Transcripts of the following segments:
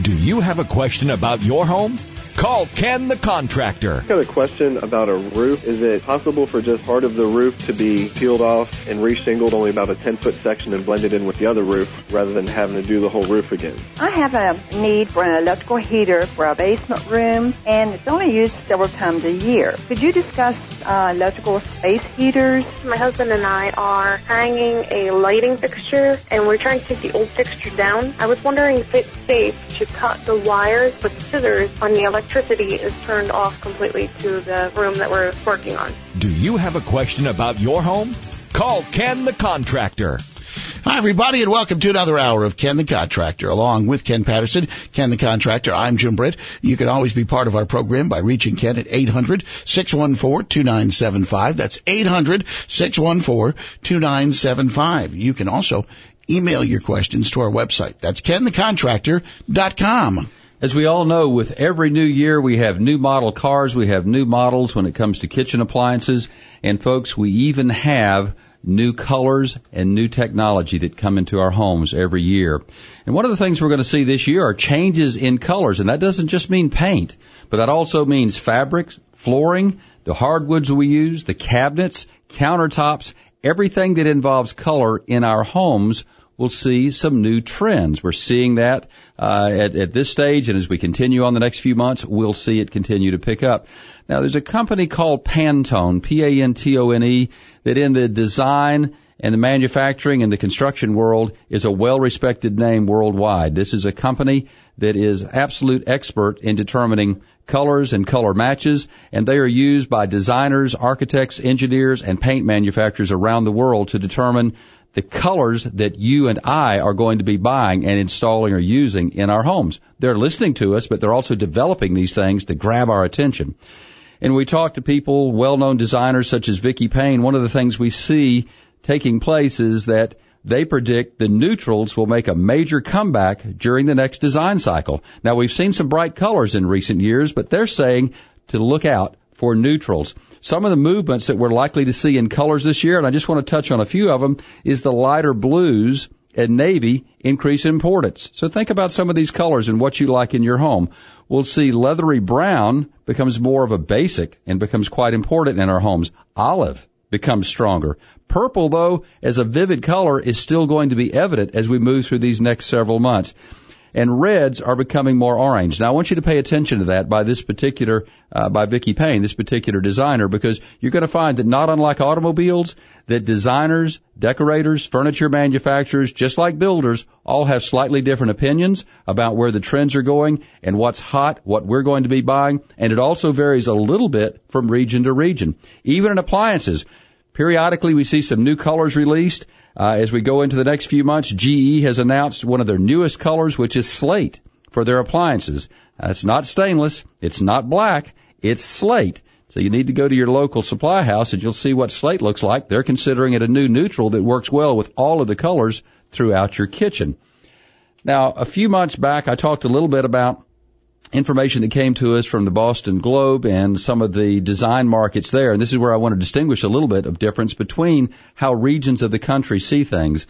Do you have a question about your home? Call Ken the Contractor. I got a question about a roof. Is it possible for just part of the roof to be peeled off and reshingled only about a 10 foot section and blended in with the other roof rather than having to do the whole roof again? I have a need for an electrical heater for a basement room and it's only used several times a year. Could you discuss uh, electrical space heaters? My husband and I are hanging a lighting fixture and we're trying to take the old fixture down. I was wondering if it's safe to cut the wires with scissors when the electricity is turned off completely to the room that we're working on. Do you have a question about your home? Call Ken the Contractor. Hi, everybody, and welcome to another hour of Ken the Contractor. Along with Ken Patterson, Ken the Contractor, I'm Jim Britt. You can always be part of our program by reaching Ken at 800-614-2975. That's 800-614-2975. You can also email your questions to our website. That's kenthecontractor.com. As we all know, with every new year, we have new model cars, we have new models when it comes to kitchen appliances, and folks, we even have new colors and new technology that come into our homes every year. And one of the things we're going to see this year are changes in colors, and that doesn't just mean paint, but that also means fabrics, flooring, the hardwoods we use, the cabinets, countertops, everything that involves color in our homes will see some new trends. We're seeing that uh, at, at this stage, and as we continue on the next few months, we'll see it continue to pick up. Now, there's a company called Pantone, P-A-N-T-O-N-E, that in the design and the manufacturing and the construction world is a well-respected name worldwide. This is a company that is absolute expert in determining colors and color matches, and they are used by designers, architects, engineers, and paint manufacturers around the world to determine the colors that you and I are going to be buying and installing or using in our homes. They're listening to us, but they're also developing these things to grab our attention. And we talk to people, well-known designers such as Vicki Payne. One of the things we see taking place is that they predict the neutrals will make a major comeback during the next design cycle. Now we've seen some bright colors in recent years, but they're saying to look out for neutrals. Some of the movements that we're likely to see in colors this year, and I just want to touch on a few of them, is the lighter blues and navy increase in importance. So think about some of these colors and what you like in your home. We'll see leathery brown becomes more of a basic and becomes quite important in our homes. Olive becomes stronger. Purple, though, as a vivid color, is still going to be evident as we move through these next several months and reds are becoming more orange. Now I want you to pay attention to that by this particular, uh, by Vicki Payne, this particular designer, because you're going to find that not unlike automobiles, that designers, decorators, furniture manufacturers, just like builders, all have slightly different opinions about where the trends are going and what's hot, what we're going to be buying, and it also varies a little bit from region to region. Even in appliances, periodically we see some new colors released. Uh, as we go into the next few months, GE has announced one of their newest colors, which is slate for their appliances. It's not stainless. It's not black. It's slate. So you need to go to your local supply house and you'll see what slate looks like. They're considering it a new neutral that works well with all of the colors throughout your kitchen. Now, a few months back, I talked a little bit about information that came to us from the Boston Globe and some of the design markets there. And this is where I want to distinguish a little bit of difference between how regions of the country see things.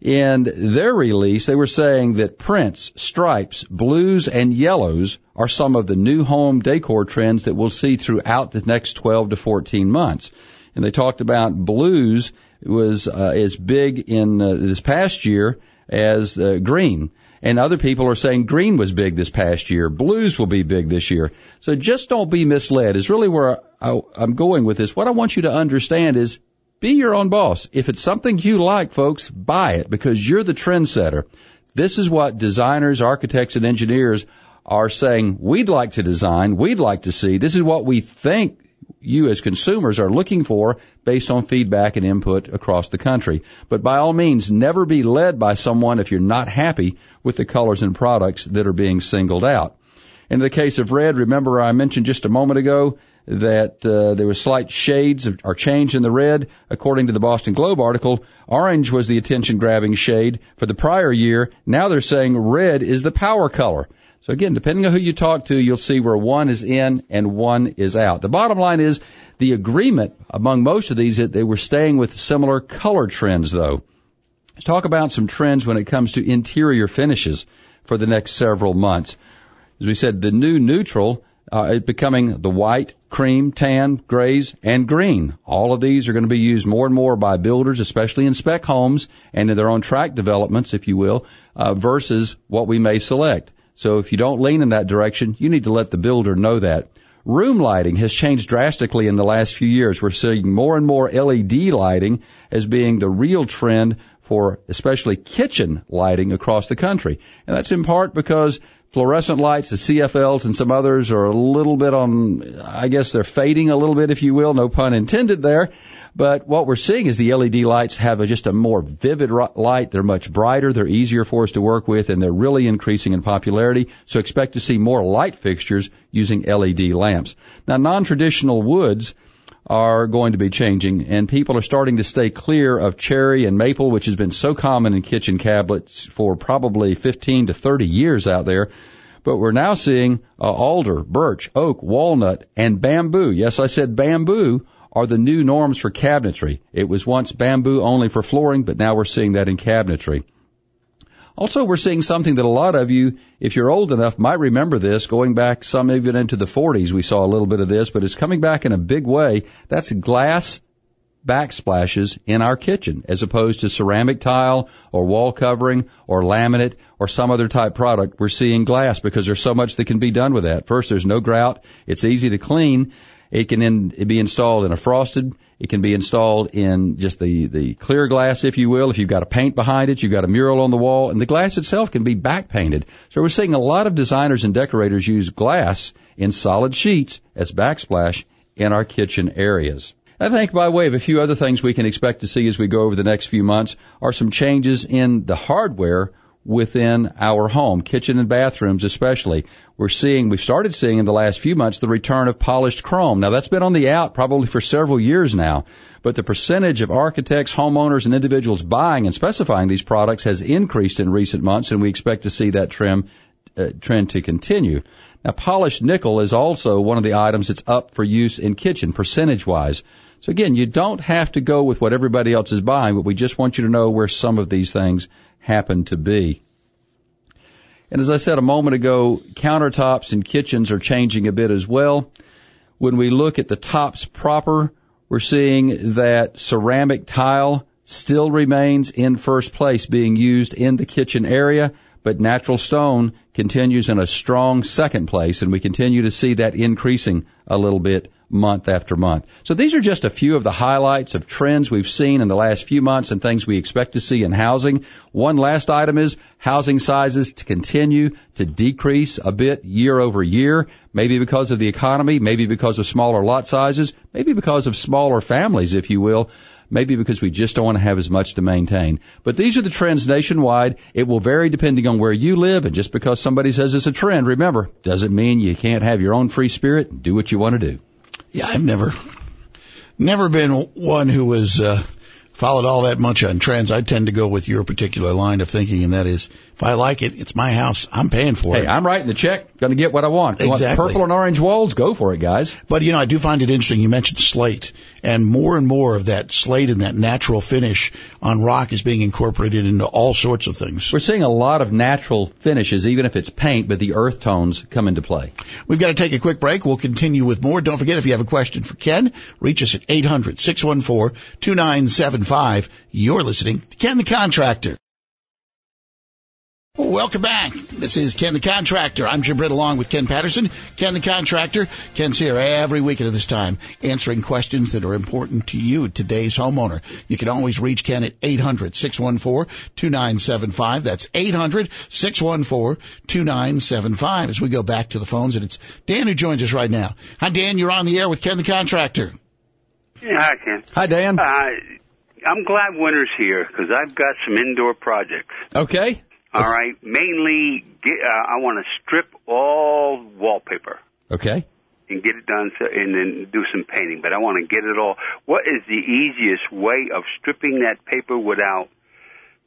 In their release, they were saying that prints, stripes, blues, and yellows are some of the new home decor trends that we'll see throughout the next 12 to 14 months. And they talked about blues was uh, as big in uh, this past year as uh, green. And other people are saying green was big this past year. Blues will be big this year. So just don't be misled is really where I, I'm going with this. What I want you to understand is be your own boss. If it's something you like, folks, buy it because you're the trendsetter. This is what designers, architects, and engineers are saying we'd like to design, we'd like to see. This is what we think you as consumers are looking for based on feedback and input across the country. But by all means, never be led by someone if you're not happy with the colors and products that are being singled out. In the case of red, remember I mentioned just a moment ago that uh, there was slight shades or change in the red. According to the Boston Globe article, orange was the attention grabbing shade for the prior year. Now they're saying red is the power color. So again, depending on who you talk to, you'll see where one is in and one is out. The bottom line is the agreement among most of these that they were staying with similar color trends though. Let's talk about some trends when it comes to interior finishes for the next several months. As we said, the new neutral uh, becoming the white, cream, tan, grays, and green. All of these are going to be used more and more by builders, especially in spec homes and in their own track developments, if you will, uh, versus what we may select. So if you don't lean in that direction, you need to let the builder know that. Room lighting has changed drastically in the last few years. We're seeing more and more LED lighting as being the real trend for especially kitchen lighting across the country. And that's in part because fluorescent lights, the CFLs and some others are a little bit on, I guess they're fading a little bit, if you will, no pun intended there. But what we're seeing is the LED lights have a, just a more vivid light. They're much brighter. They're easier for us to work with and they're really increasing in popularity. So expect to see more light fixtures using LED lamps. Now non-traditional woods, are going to be changing and people are starting to stay clear of cherry and maple, which has been so common in kitchen cabinets for probably 15 to 30 years out there. But we're now seeing uh, alder, birch, oak, walnut, and bamboo. Yes, I said bamboo are the new norms for cabinetry. It was once bamboo only for flooring, but now we're seeing that in cabinetry. Also, we're seeing something that a lot of you, if you're old enough, might remember this. Going back some even into the 40s, we saw a little bit of this, but it's coming back in a big way. That's glass backsplashes in our kitchen as opposed to ceramic tile or wall covering or laminate or some other type product. We're seeing glass because there's so much that can be done with that. First, there's no grout. It's easy to clean. It can in, be installed in a frosted. It can be installed in just the, the clear glass, if you will. If you've got a paint behind it, you've got a mural on the wall, and the glass itself can be back painted. So we're seeing a lot of designers and decorators use glass in solid sheets as backsplash in our kitchen areas. I think by way of a few other things we can expect to see as we go over the next few months are some changes in the hardware within our home, kitchen and bathrooms especially. We're seeing, we've started seeing in the last few months the return of polished chrome. Now that's been on the out probably for several years now, but the percentage of architects, homeowners, and individuals buying and specifying these products has increased in recent months and we expect to see that trim, uh, trend to continue. Now polished nickel is also one of the items that's up for use in kitchen percentage wise. So again, you don't have to go with what everybody else is buying, but we just want you to know where some of these things happen to be. And as I said a moment ago, countertops and kitchens are changing a bit as well. When we look at the tops proper, we're seeing that ceramic tile still remains in first place being used in the kitchen area, but natural stone continues in a strong second place, and we continue to see that increasing a little bit month after month. So these are just a few of the highlights of trends we've seen in the last few months and things we expect to see in housing. One last item is housing sizes to continue to decrease a bit year over year, maybe because of the economy, maybe because of smaller lot sizes, maybe because of smaller families, if you will maybe because we just don't want to have as much to maintain. But these are the trends nationwide. It will vary depending on where you live, and just because somebody says it's a trend, remember, doesn't mean you can't have your own free spirit and do what you want to do. Yeah, I've never, never been one who was, uh, followed all that much on trends. I tend to go with your particular line of thinking, and that is, if I like it, it's my house. I'm paying for hey, it. Hey, I'm writing the check. Going to get what I want. You exactly. Want purple and orange walls? Go for it, guys. But you know, I do find it interesting. You mentioned slate, and more and more of that slate and that natural finish on rock is being incorporated into all sorts of things. We're seeing a lot of natural finishes, even if it's paint, but the earth tones come into play. We've got to take a quick break. We'll continue with more. Don't forget, if you have a question for Ken, reach us at 800 614 2975. You're listening to Ken the Contractor. Welcome back. This is Ken the Contractor. I'm Jim Britt along with Ken Patterson. Ken the Contractor. Ken's here every weekend at this time answering questions that are important to you, today's homeowner. You can always reach Ken at 800-614-2975. That's 800-614-2975 as we go back to the phones and it's Dan who joins us right now. Hi Dan, you're on the air with Ken the Contractor. Yeah, hi Ken. Hi Dan. Uh, I'm glad winter's here because I've got some indoor projects. Okay. All right. Mainly, get, uh, I want to strip all wallpaper. Okay. And get it done, so, and then do some painting. But I want to get it all. What is the easiest way of stripping that paper without?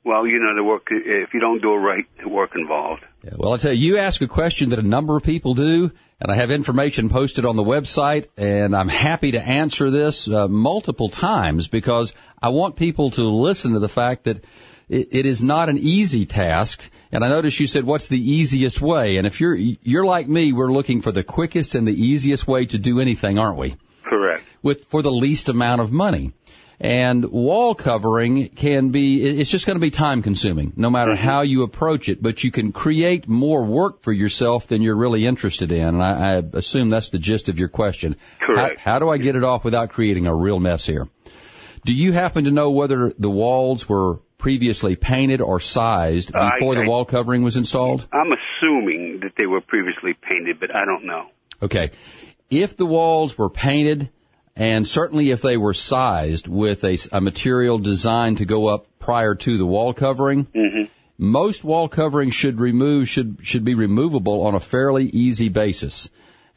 Well, you know, the work. If you don't do it right, the work involved. Yeah, well, I tell you, you ask a question that a number of people do, and I have information posted on the website, and I'm happy to answer this uh, multiple times because I want people to listen to the fact that it, it is not an easy task. And I notice you said, what's the easiest way? And if you're, you're like me, we're looking for the quickest and the easiest way to do anything, aren't we? Correct. With, for the least amount of money. And wall covering can be, it's just going to be time consuming, no matter Mm-hmm. how you approach it, but you can create more work for yourself than you're really interested in. And I, I assume that's the gist of your question. Correct. How, how do I get it off without creating a real mess here? Do you happen to know whether the walls were previously painted or sized I- before the wall covering was installed? I'm assuming that they were previously painted, but I don't know. Okay. If the walls were painted, and certainly if they were sized with a, a material designed to go up prior to the wall covering, mm-hmm. most wall coverings should remove should should be removable on a fairly easy basis.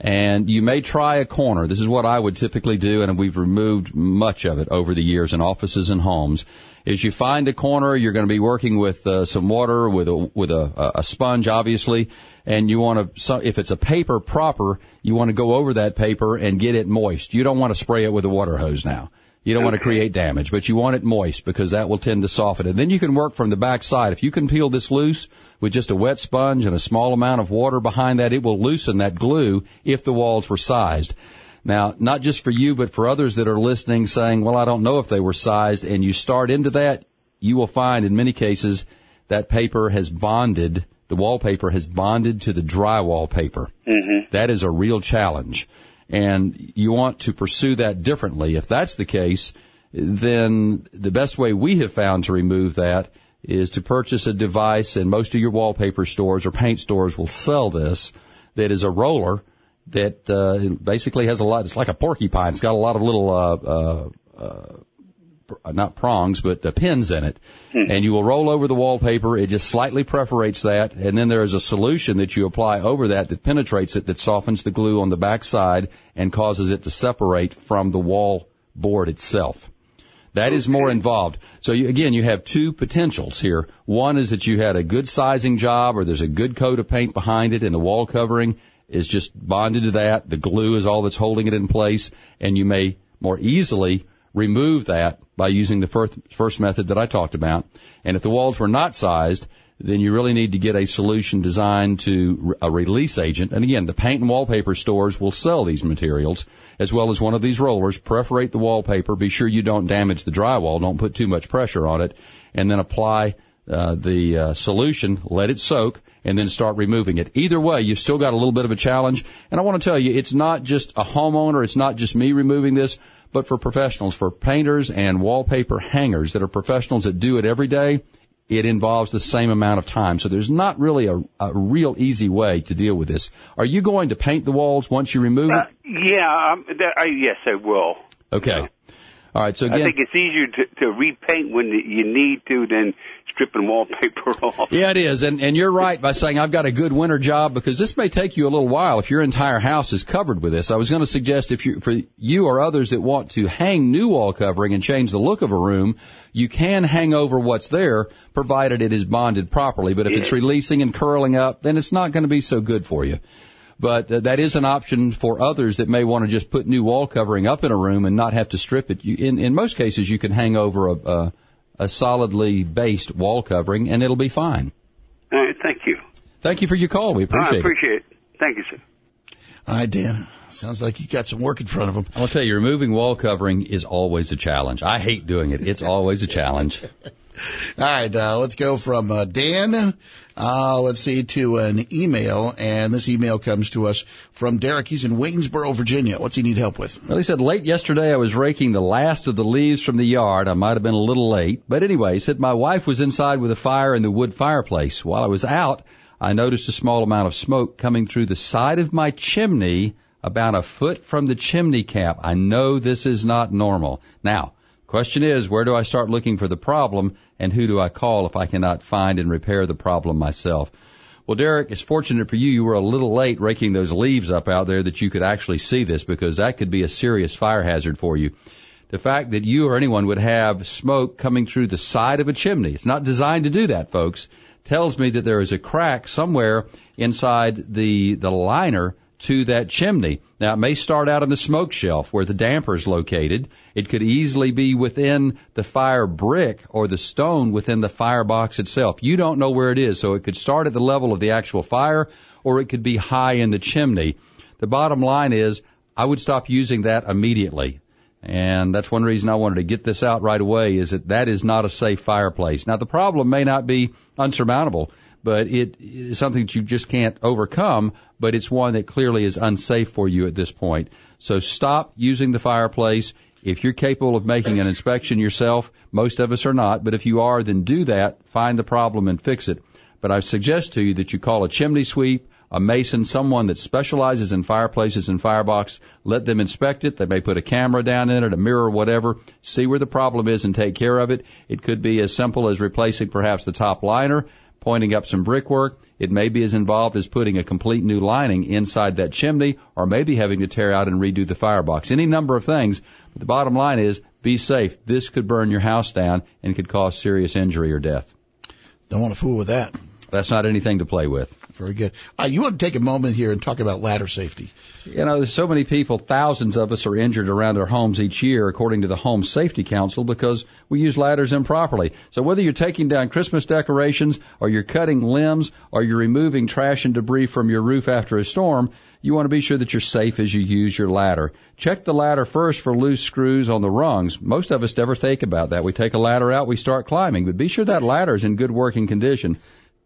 And you may try a corner. This is what I would typically do, and we've removed much of it over the years in offices and homes. Is you find a corner, you're going to be working with uh, some water, with a with a, a sponge, obviously, and you want to. If it's a paper proper, you want to go over that paper and get it moist. You don't want to spray it with a water hose now. You don't want to create damage, but you want it moist because that will tend to soften it. Then you can work from the back side. If you can peel this loose with just a wet sponge and a small amount of water behind that, it will loosen that glue if the walls were sized. Now, not just for you, but for others that are listening saying, well, I don't know if they were sized, and you start into that, you will find in many cases that paper has bonded, the wallpaper has bonded to the drywall paper. Mm-hmm. That is a real challenge. And you want to pursue that differently. If that's the case, then the best way we have found to remove that is to purchase a device, and most of your wallpaper stores or paint stores will sell this, that is a roller that uh, basically has a lot, it's like a porcupine. It's got a lot of little, uh, uh, uh, not prongs, but uh, pins in it. And you will roll over the wallpaper. It just slightly perforates that. And then there is a solution that you apply over that that penetrates it, that softens the glue on the back side and causes it to separate from the wall board itself. That is more involved. So you, again, you have two potentials here. One is that you had a good sizing job or there's a good coat of paint behind it and the wall covering is just bonded to that. The glue is all that's holding it in place and you may more easily remove that by using the first, first method that I talked about. And if the walls were not sized, then you really need to get a solution designed to a release agent. And again, the paint and wallpaper stores will sell these materials as well as one of these rollers. Perforate the wallpaper. Be sure you don't damage the drywall. Don't put too much pressure on it. And then apply uh, the uh, solution, let it soak, and then start removing it. Either way, you've still got a little bit of a challenge. And I want to tell you, it's not just a homeowner, it's not just me removing this, but for professionals, for painters and wallpaper hangers that are professionals that do it every day, it involves the same amount of time. So there's not really a, a real easy way to deal with this. Are you going to paint the walls once you remove Uh, it? yeah, um, that, I, yes, I will. Okay. All right. So I think it's easier to, to repaint when you need to than stripping wallpaper off. Yeah, it is. And, and you're right by saying I've got a good winter job because this may take you a little while if your entire house is covered with this. I was going to suggest if you, for you or others that want to hang new wall covering and change the look of a room, you can hang over what's there provided it is bonded properly. But if it's releasing and curling up, then it's not going to be so good for you. But uh, that is an option for others that may want to just put new wall covering up in a room and not have to strip it. You, in, in most cases, you can hang over a, a, a solidly based wall covering and it'll be fine. All right, thank you. Thank you for your call. We I appreciate it. appreciate it. Thank you, sir. All right, Dan. Sounds like you got some work in front of him. I'll tell you, removing wall covering is always a challenge. I hate doing it. It's always a challenge. All right, uh, let's go from uh, Dan. Uh, let's see to an email, and this email comes to us from Derek. He's in Waynesboro, Virginia. What's he need help with? Well, he said late yesterday I was raking the last of the leaves from the yard. I might have been a little late, but anyway, he said my wife was inside with a fire in the wood fireplace. While I was out, I noticed a small amount of smoke coming through the side of my chimney about a foot from the chimney cap. I know this is not normal. Now, question is, where do I start looking for the problem and who do I call if I cannot find and repair the problem myself? Well, Derek, it's fortunate for you you were a little late raking those leaves up out there that you could actually see this because that could be a serious fire hazard for you. The fact that you or anyone would have smoke coming through the side of a chimney, it's not designed to do that, folks, tells me that there is a crack somewhere inside the, the liner to that chimney. Now it may start out in the smoke shelf where the damper is located. It could easily be within the fire brick or the stone within the firebox itself. You don't know where it is, so it could start at the level of the actual fire or it could be high in the chimney. The bottom line is I would stop using that immediately. And that's one reason I wanted to get this out right away is that that is not a safe fireplace. Now the problem may not be unsurmountable, but it is something that you just can't overcome, but it's one that clearly is unsafe for you at this point. So stop using the fireplace. If you're capable of making an inspection yourself, most of us are not, but if you are, then do that, find the problem and fix it. But I suggest to you that you call a chimney sweep a mason, someone that specializes in fireplaces and firebox, let them inspect it. They may put a camera down in it, a mirror, whatever, see where the problem is and take care of it. It could be as simple as replacing perhaps the top liner, pointing up some brickwork. It may be as involved as putting a complete new lining inside that chimney or maybe having to tear out and redo the firebox. Any number of things. But the bottom line is be safe. This could burn your house down and could cause serious injury or death. Don't want to fool with that. That's not anything to play with. Very good. Uh, you want to take a moment here and talk about ladder safety. You know, there's so many people, thousands of us are injured around our homes each year, according to the Home Safety Council, because we use ladders improperly. So whether you're taking down Christmas decorations, or you're cutting limbs, or you're removing trash and debris from your roof after a storm, you want to be sure that you're safe as you use your ladder. Check the ladder first for loose screws on the rungs. Most of us never think about that. We take a ladder out, we start climbing, but be sure that ladder is in good working condition.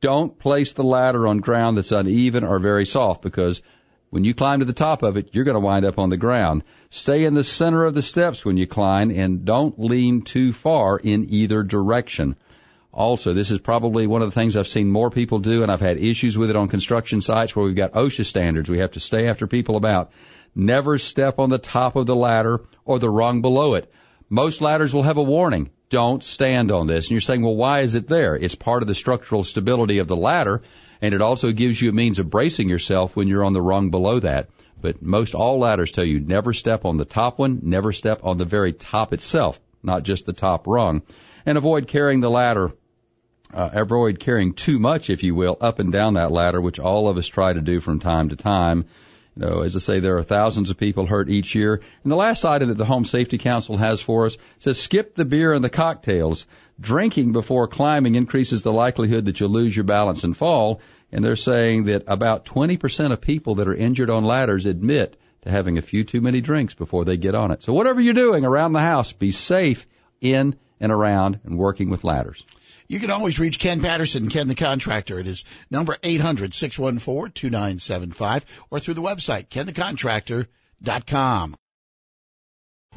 Don't place the ladder on ground that's uneven or very soft because when you climb to the top of it, you're going to wind up on the ground. Stay in the center of the steps when you climb and don't lean too far in either direction. Also, this is probably one of the things I've seen more people do and I've had issues with it on construction sites where we've got OSHA standards we have to stay after people about. Never step on the top of the ladder or the rung below it. Most ladders will have a warning don't stand on this. And you're saying, well, why is it there? It's part of the structural stability of the ladder, and it also gives you a means of bracing yourself when you're on the rung below that. But most all ladders tell you never step on the top one, never step on the very top itself, not just the top rung. And avoid carrying the ladder, uh, avoid carrying too much, if you will, up and down that ladder, which all of us try to do from time to time. You know, as I say, there are thousands of people hurt each year. And the last item that the Home Safety Council has for us says skip the beer and the cocktails. Drinking before climbing increases the likelihood that you'll lose your balance and fall. And they're saying that about 20% of people that are injured on ladders admit to having a few too many drinks before they get on it. So whatever you're doing around the house, be safe in and around and working with ladders. You can always reach Ken Patterson, Ken the Contractor. It is number 800-614-2975 or through the website, kenthecontractor.com.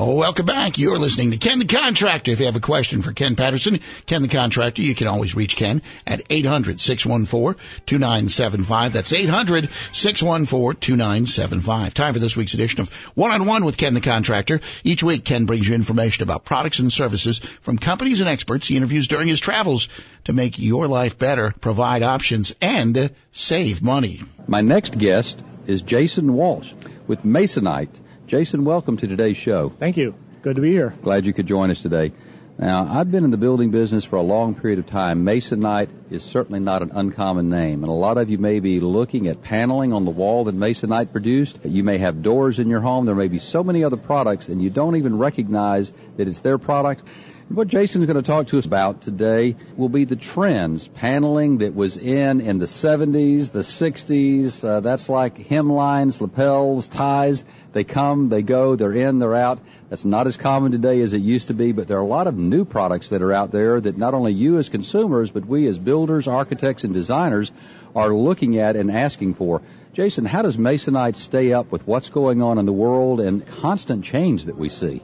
Oh, welcome back. You're listening to Ken the Contractor. If you have a question for Ken Patterson, Ken the Contractor, you can always reach Ken at 800-614-2975. That's 800-614-2975. Time for this week's edition of One on One with Ken the Contractor. Each week, Ken brings you information about products and services from companies and experts he interviews during his travels to make your life better, provide options, and save money. My next guest is Jason Walsh with Masonite. Jason, welcome to today's show. Thank you. Good to be here. Glad you could join us today. Now, I've been in the building business for a long period of time. Masonite is certainly not an uncommon name, and a lot of you may be looking at paneling on the wall that Masonite produced. You may have doors in your home. There may be so many other products, and you don't even recognize that it's their product. What Jason's going to talk to us about today will be the trends. Paneling that was in in the 70s, the 60s. Uh, that's like hemlines, lapels, ties. They come, they go, they're in, they're out. That's not as common today as it used to be, but there are a lot of new products that are out there that not only you as consumers, but we as builders, architects, and designers are looking at and asking for. Jason, how does Masonite stay up with what's going on in the world and constant change that we see?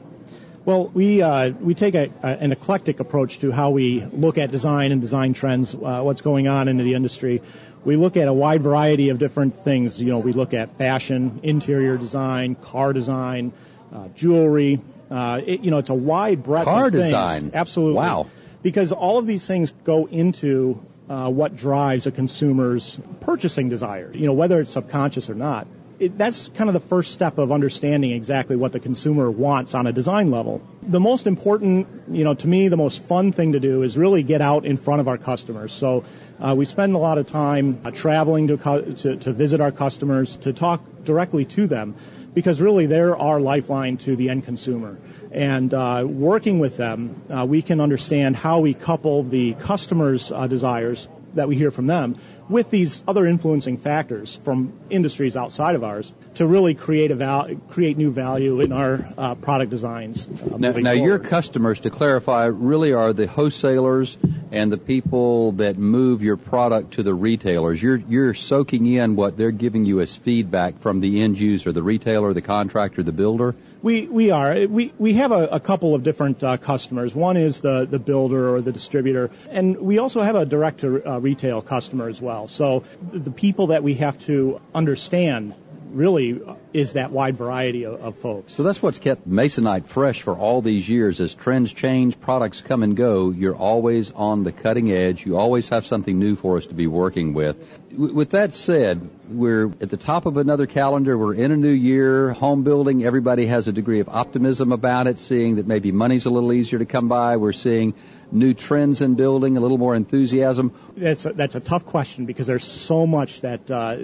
Well, we uh, we take a, a, an eclectic approach to how we look at design and design trends, uh, what's going on in the industry. We look at a wide variety of different things. You know, we look at fashion, interior design, car design, uh, jewelry. Uh, it, you know, it's a wide breadth car of things. design. Absolutely. Wow. Because all of these things go into uh, what drives a consumer's purchasing desire. You know, whether it's subconscious or not. It, that's kind of the first step of understanding exactly what the consumer wants on a design level. The most important, you know, to me, the most fun thing to do is really get out in front of our customers. So uh, we spend a lot of time uh, traveling to, to, to visit our customers, to talk directly to them, because really they're our lifeline to the end consumer. And uh, working with them, uh, we can understand how we couple the customer's uh, desires that we hear from them with these other influencing factors from industries outside of ours to really create a val- create new value in our uh, product designs. Uh, now, now your customers, to clarify, really are the wholesalers and the people that move your product to the retailers. You're you're soaking in what they're giving you as feedback from the end user, the retailer, the contractor, the builder. We we are we we have a, a couple of different uh, customers. One is the the builder or the distributor, and we also have a direct to uh, retail customer as well. So the people that we have to understand really is that wide variety of, of, folks. So that's what's kept Masonite fresh for all these years. As trends change, products come and go, you're always on the cutting edge. You always have something new for us to be working with. With that said, we're at the top of another calendar. We're in a new year, home building. Everybody has a degree of optimism about it, seeing that maybe money's a little easier to come by. We're seeing new trends in building, a little more enthusiasm? That's a, that's a tough question because there's so much that uh,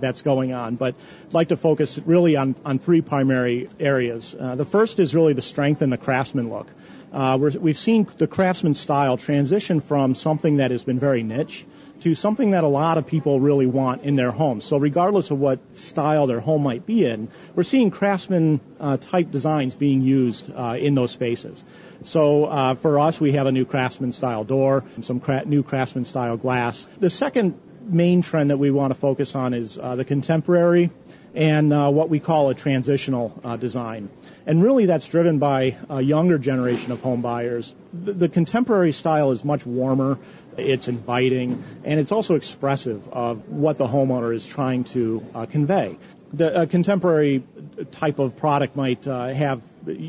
that's going on. But I'd like to focus really on, on three primary areas. Uh, the first is really the strength and the craftsman look. Uh, we have seen the craftsman style transition from something that has been very niche to something that a lot of people really want in their homes. So regardless of what style their home might be in, we're seeing craftsman uh, type designs being used uh, in those spaces. So uh, for us, we have a new craftsman style door, some cra- new craftsman style glass. The second main trend that we want to focus on is uh, the contemporary and uh, what we call a transitional uh, design. And really that's driven by a younger generation of home buyers. The, the, contemporary style is much warmer, it's inviting, and it's also expressive of what the homeowner is trying to uh, convey. The contemporary type of product might uh, have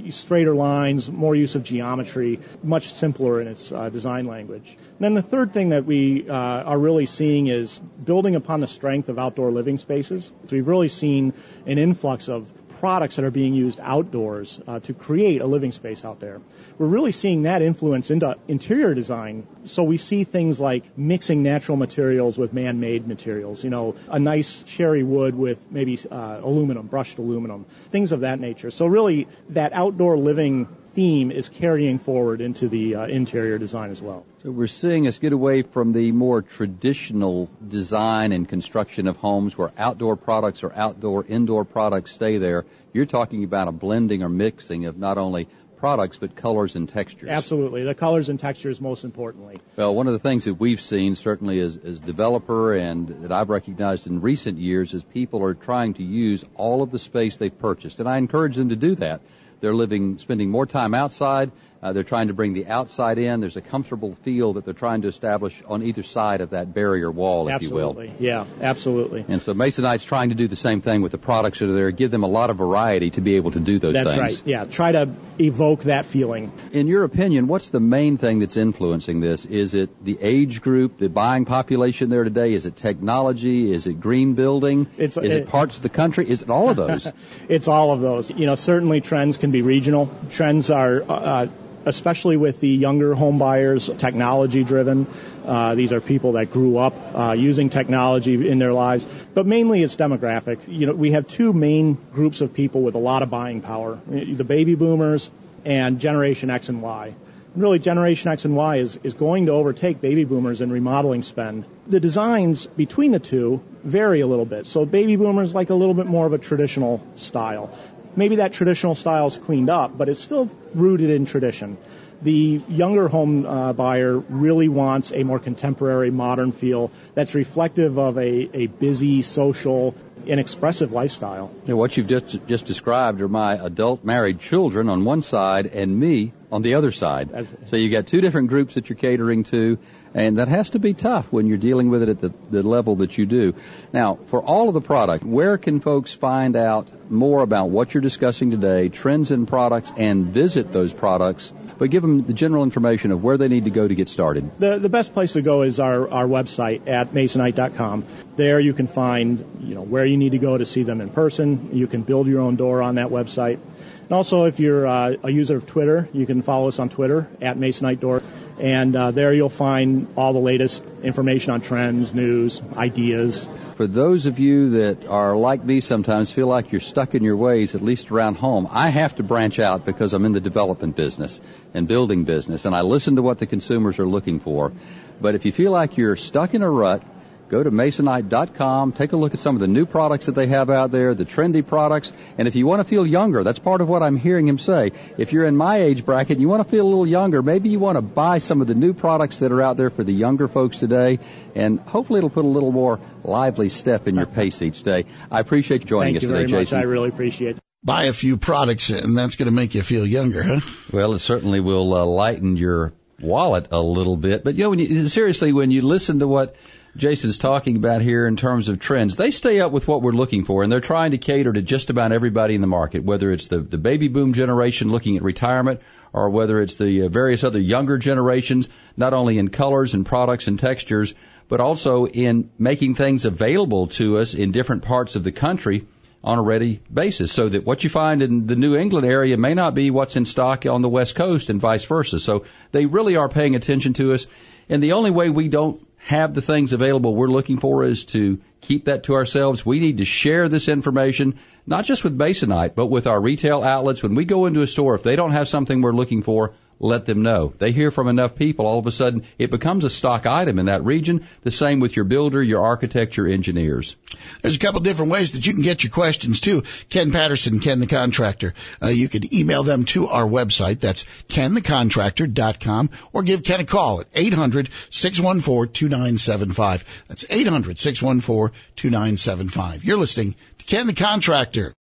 straighter lines, more use of geometry, much simpler in its uh, design language. And then the third thing that we uh, are really seeing is building upon the strength of outdoor living spaces. So we've really seen an influx of products that are being used outdoors uh, to create a living space out there. We're really seeing that influence into interior design. So we see things like mixing natural materials with man-made materials. You know, a nice cherry wood with maybe uh, aluminum, brushed aluminum, things of that nature. So really, that outdoor living theme is carrying forward into the uh, interior design as well. So we're seeing us get away from the more traditional design and construction of homes where outdoor products or outdoor indoor products stay there. You're talking about a blending or mixing of not only products, but colors and textures. Absolutely. The colors and textures most importantly. Well, one of the things that we've seen certainly as, as developer and that I've recognized in recent years is people are trying to use all of the space they've purchased. And I encourage them to do that. They're living, spending more time outside. Uh, they're trying to bring the outside in. There's a comfortable feel that they're trying to establish on either side of that barrier wall, if absolutely. you will. Yeah, absolutely. And so Masonite's trying to do the same thing with the products that are there, give them a lot of variety to be able to do those that's things. That's right. Yeah, try to evoke that feeling. In your opinion, what's the main thing that's influencing this? Is it the age group, the buying population there today? Is it technology? Is it green building? It's, is it, it parts of the country? Is it all of those? it's all of those. You know, certainly trends can be regional. Trends are uh, especially with the younger home buyers, technology driven. Uh, these are people that grew up uh, using technology in their lives, but mainly it's demographic. You know, we have two main groups of people with a lot of buying power: the baby boomers and Generation X and Y. really, Generation X and Y is, is going to overtake baby boomers in remodeling spend. The designs between the two vary a little bit. So baby boomers like a little bit more of a traditional style maybe that traditional style is cleaned up, but it's still rooted in tradition. The younger home uh, buyer really wants a more contemporary, modern feel that's reflective of a, a busy, social, and expressive lifestyle. Yeah, what you've just, just described are my adult married children on one side and me on the other side. So you've got two different groups that you're catering to, and that has to be tough when you're dealing with it at the, the level that you do. Now, for all of the product, where can folks find out more about what you're discussing today, trends in products, and visit those products? But give them the general information of where they need to go to get started. The, the best place to go is our, our website at masonite.com. There you can find, you know, where you need to go to see them in person. You can build your own door on that website. And also, if you're uh, a user of Twitter, you can follow us on Twitter at Masonite and uh, there you'll find all the latest information on trends, news, ideas. For those of you that are like me sometimes feel like you're stuck in your ways, at least around home, I have to branch out because I'm in the development business and building business, and I listen to what the consumers are looking for. But if you feel like you're stuck in a rut, Go to masonite.com, take a look at some of the new products that they have out there, the trendy products, and if you want to feel younger, that's part of what I'm hearing him say. If you're in my age bracket and you want to feel a little younger, maybe you want to buy some of the new products that are out there for the younger folks today, and hopefully it'll put a little more lively step in your pace each day. I appreciate you joining Thank us you today, very Jason. Much. I really appreciate it. Buy a few products, and that's going to make you feel younger, huh? Well, it certainly will uh, lighten your wallet a little bit. But you know, when you, seriously, when you listen to what Jason's talking about here in terms of trends. They stay up with what we're looking for, and they're trying to cater to just about everybody in the market, whether it's the, the baby boom generation looking at retirement or whether it's the uh, various other younger generations, not only in colors and products and textures, but also in making things available to us in different parts of the country on a ready basis so that what you find in the New England area may not be what's in stock on the West Coast and vice versa. So they really are paying attention to us. And the only way we don't have the things available we're looking for is to keep that to ourselves. We need to share this information, not just with Masonite, but with our retail outlets. When we go into a store, if they don't have something we're looking for, let them know. They hear from enough people, all of a sudden it becomes a stock item in that region. The same with your builder, your architect, your engineers. There's a couple different ways that you can get your questions too. Ken Patterson, Ken the Contractor. Uh, you can email them to our website. That's kenthecontractor.com or give Ken a call at 800-614-2975. That's 800-614-2975. You're listening to Ken the Contractor.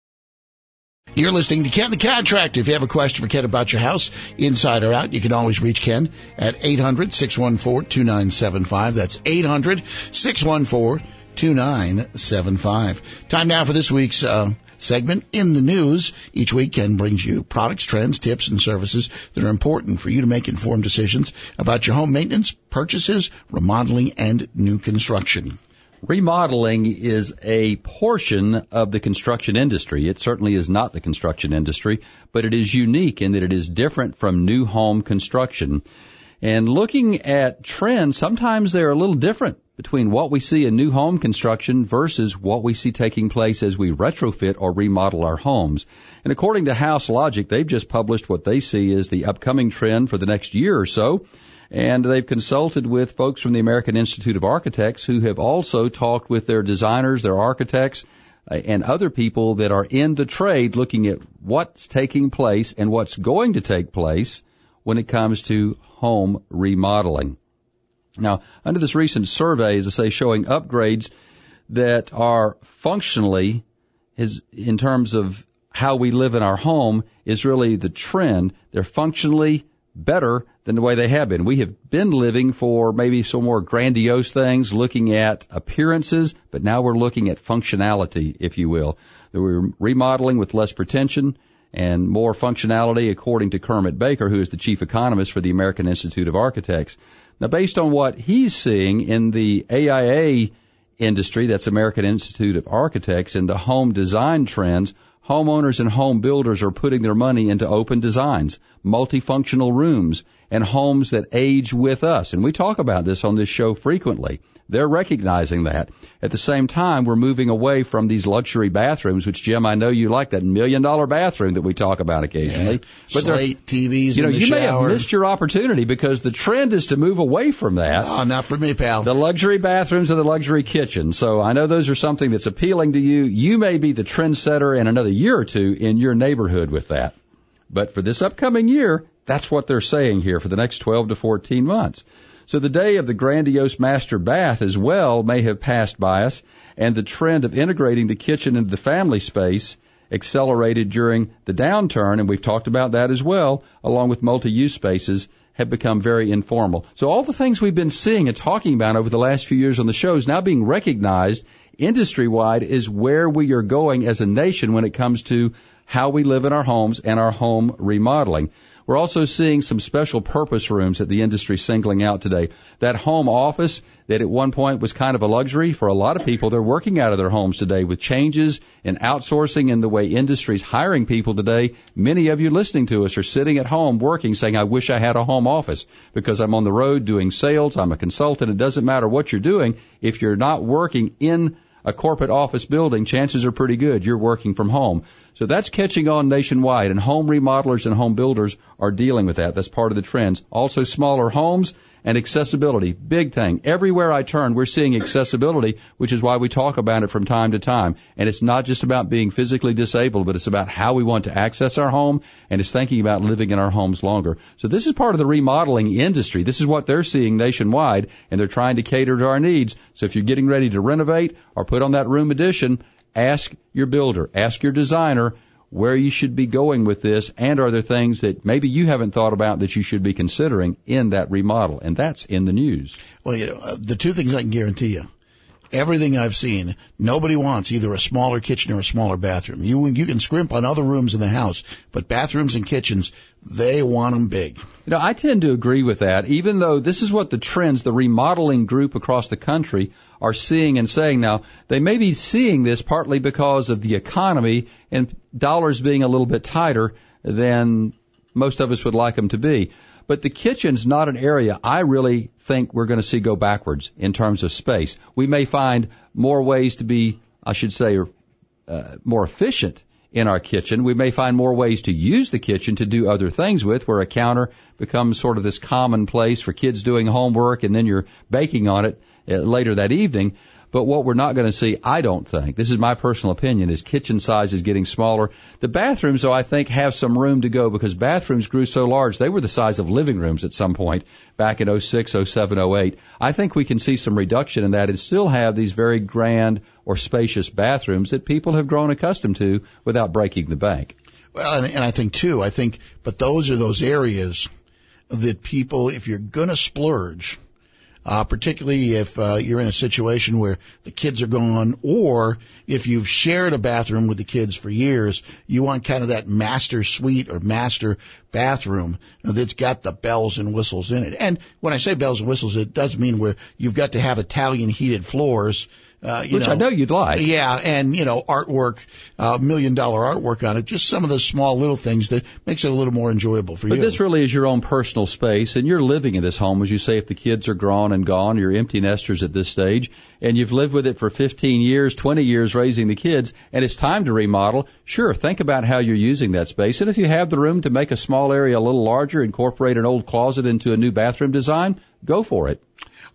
You're listening to Ken the Contractor. If you have a question for Ken about your house, inside or out, you can always reach Ken at 800-614-2975. That's 800-614-2975. Time now for this week's uh, segment, In the News. Each week, Ken brings you products, trends, tips, and services that are important for you to make informed decisions about your home maintenance, purchases, remodeling, and new construction. Remodeling is a portion of the construction industry. It certainly is not the construction industry, but it is unique in that it is different from new home construction. And looking at trends, sometimes they're a little different between what we see in new home construction versus what we see taking place as we retrofit or remodel our homes. And according to House Logic, they've just published what they see as the upcoming trend for the next year or so and they've consulted with folks from the American Institute of Architects who have also talked with their designers, their architects, uh, and other people that are in the trade looking at what's taking place and what's going to take place when it comes to home remodeling. Now, under this recent survey, as I say, showing upgrades that are functionally, is in terms of how we live in our home, is really the trend. They're functionally better than the way they have been. We have been living for maybe some more grandiose things, looking at appearances, but now we're looking at functionality, if you will. We're remodeling with less pretension and more functionality, according to Kermit Baker, who is the chief economist for the American Institute of Architects. Now, based on what he's seeing in the AIA industry, that's American Institute of Architects, and the home design trends, homeowners and home builders are putting their money into open designs, multifunctional rooms, and homes that age with us. And we talk about this on this show frequently. They're recognizing that. At the same time, we're moving away from these luxury bathrooms, which Jim, I know you like that million dollar bathroom that we talk about occasionally. Yeah. But Slate TVs you know, in the you shower. may have missed your opportunity because the trend is to move away from that. Oh, not for me, pal. The luxury bathrooms and the luxury kitchen. So I know those are something that's appealing to you. You may be the trendsetter in another year or two in your neighborhood with that. But for this upcoming year, that's what they're saying here for the next 12 to 14 months. So the day of the grandiose master bath as well may have passed by us, and the trend of integrating the kitchen into the family space accelerated during the downturn, and we've talked about that as well, along with multi-use spaces have become very informal. So all the things we've been seeing and talking about over the last few years on the show is now being recognized industry wide is where we are going as a nation when it comes to how we live in our homes and our home remodeling. We're also seeing some special purpose rooms that the industry singling out today. That home office that at one point was kind of a luxury for a lot of people, they're working out of their homes today with changes in outsourcing and the way industry's hiring people today. Many of you listening to us are sitting at home working saying, I wish I had a home office because I'm on the road doing sales. I'm a consultant. It doesn't matter what you're doing. If you're not working in a corporate office building, chances are pretty good you're working from home. So that's catching on nationwide, and home remodelers and home builders are dealing with that. That's part of the trends. Also, smaller homes and accessibility, big thing. Everywhere I turn, we're seeing accessibility, which is why we talk about it from time to time. And it's not just about being physically disabled, but it's about how we want to access our home, and it's thinking about living in our homes longer. So this is part of the remodeling industry. This is what they're seeing nationwide, and they're trying to cater to our needs. So if you're getting ready to renovate or put on that room addition, ask your builder, ask your designer where you should be going with this, and are there things that maybe you haven't thought about that you should be considering in that remodel? And that's in the news. Well, you know, uh, the two things I can guarantee you. Everything I've seen, nobody wants either a smaller kitchen or a smaller bathroom. You you can scrimp on other rooms in the house, but bathrooms and kitchens, they want them big. You know, I tend to agree with that, even though this is what the trends, the remodeling group across the country are seeing and saying now. They may be seeing this partly because of the economy and dollars being a little bit tighter than most of us would like them to be. But the kitchen's not an area I really think we're going to see go backwards in terms of space. We may find more ways to be, I should say, uh, more efficient in our kitchen. We may find more ways to use the kitchen to do other things with, where a counter becomes sort of this common place for kids doing homework and then you're baking on it uh, later that evening. But what we're not going to see, I don't think, this is my personal opinion, is kitchen size is getting smaller. The bathrooms, though, I think have some room to go because bathrooms grew so large. They were the size of living rooms at some point back in 06, 07, 08. I think we can see some reduction in that and still have these very grand or spacious bathrooms that people have grown accustomed to without breaking the bank. Well, and, and I think too, I think, but those are those areas that people, if you're going to splurge, uh, particularly if uh, you're in a situation where the kids are gone, or if you've shared a bathroom with the kids for years, you want kind of that master suite or master bathroom that's got the bells and whistles in it. And when I say bells and whistles, it does mean where you've got to have Italian heated floors uh, you Which know, I know you'd like. Yeah, and you know, artwork, uh, million dollar artwork on it. Just some of the small little things that makes it a little more enjoyable for but you. But this really is your own personal space, and you're living in this home, as you say. If the kids are grown and gone, you're empty nesters at this stage, and you've lived with it for 15 years, 20 years raising the kids, and it's time to remodel. Sure, think about how you're using that space, and if you have the room to make a small area a little larger, incorporate an old closet into a new bathroom design, go for it.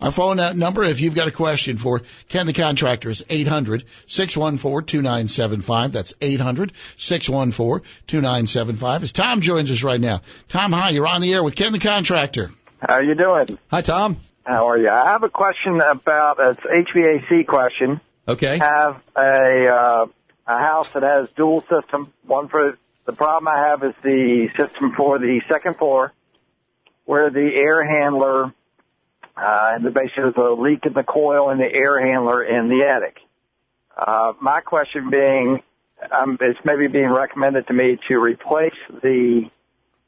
Our phone number, if you've got a question for Ken the Contractor, is 800-614-2975. That's 800-614-2975. As Tom joins us right now. Tom, hi, you're on the air with Ken the Contractor. How are you doing? Hi, Tom. How are you? I have a question about, it's HVAC question. Okay. I have a, uh, a house that has dual system. One for, the problem I have is the system for the second floor where the air handler uh, and basically there's a leak in the coil in the air handler in the attic. Uh, my question being, um, it's maybe being recommended to me to replace the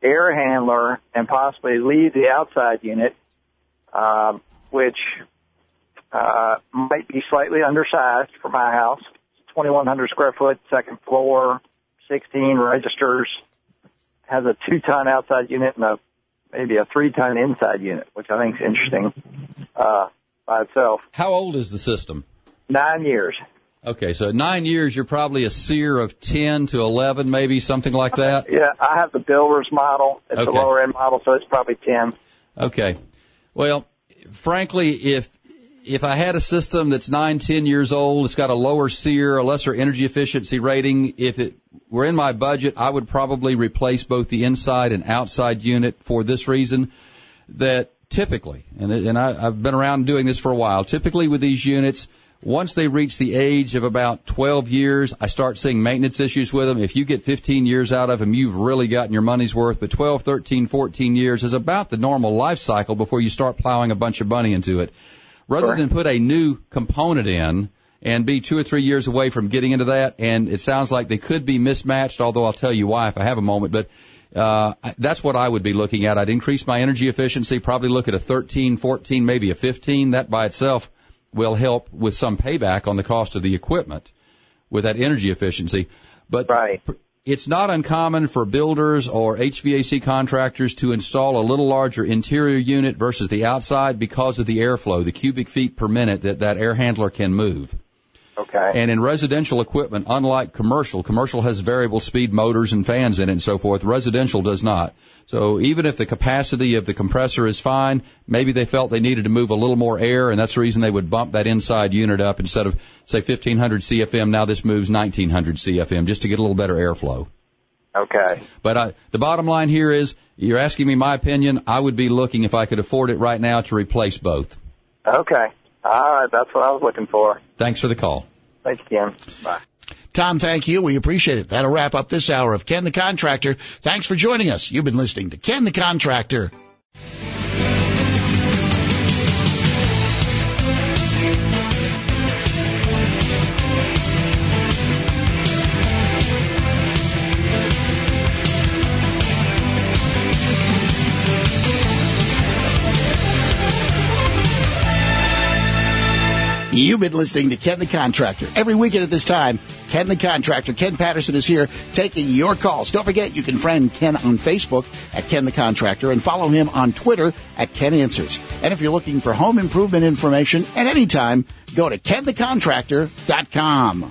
air handler and possibly leave the outside unit, uh, which uh, might be slightly undersized for my house. 2,100 square foot, second floor, 16 registers, has a two-ton outside unit and a maybe a three ton inside unit, which I think is interesting uh, by itself. How old is the system? Nine years. Okay, so nine years, you're probably a SEER of 10 to 11, maybe something like that. Yeah, I have the builder's model. It's okay. a lower end model, so it's probably 10. Okay. Well, frankly, if if I had a system that's nine, ten years old, it's got a lower SEER, a lesser energy efficiency rating, if it were in my budget, I would probably replace both the inside and outside unit for this reason that typically, and, and I, I've been around doing this for a while, typically with these units, once they reach the age of about 12 years, I start seeing maintenance issues with them. If you get 15 years out of them, you've really gotten your money's worth. But 12, 13, 14 years is about the normal life cycle before you start plowing a bunch of money into it rather sure. than put a new component in and be two or three years away from getting into that. And it sounds like they could be mismatched, although I'll tell you why if I have a moment. But uh, that's what I would be looking at. I'd increase my energy efficiency, probably look at a 13, 14, maybe a 15. That by itself will help with some payback on the cost of the equipment with that energy efficiency. But right. It's not uncommon for builders or HVAC contractors to install a little larger interior unit versus the outside because of the airflow, the cubic feet per minute that that air handler can move. Okay. And in residential equipment, unlike commercial, commercial has variable speed motors and fans in it and so forth. Residential does not. So even if the capacity of the compressor is fine, maybe they felt they needed to move a little more air, and that's the reason they would bump that inside unit up instead of say 1500 CFM. Now this moves 1900 CFM just to get a little better airflow. Okay. But uh, the bottom line here is, you're asking me my opinion. I would be looking if I could afford it right now to replace both. Okay. All right. That's what I was looking for. Thanks for the call. Thanks, Ken. Bye. Tom, thank you. We appreciate it. That'll wrap up this hour of Ken the Contractor. Thanks for joining us. You've been listening to Ken the Contractor. You've been listening to Ken the Contractor. Every weekend at this time, Ken the Contractor, Ken Patterson is here taking your calls. Don't forget you can friend Ken on Facebook at Ken the Contractor and follow him on Twitter at Ken Answers. And if you're looking for home improvement information at any time, go to KenTheContractor.com.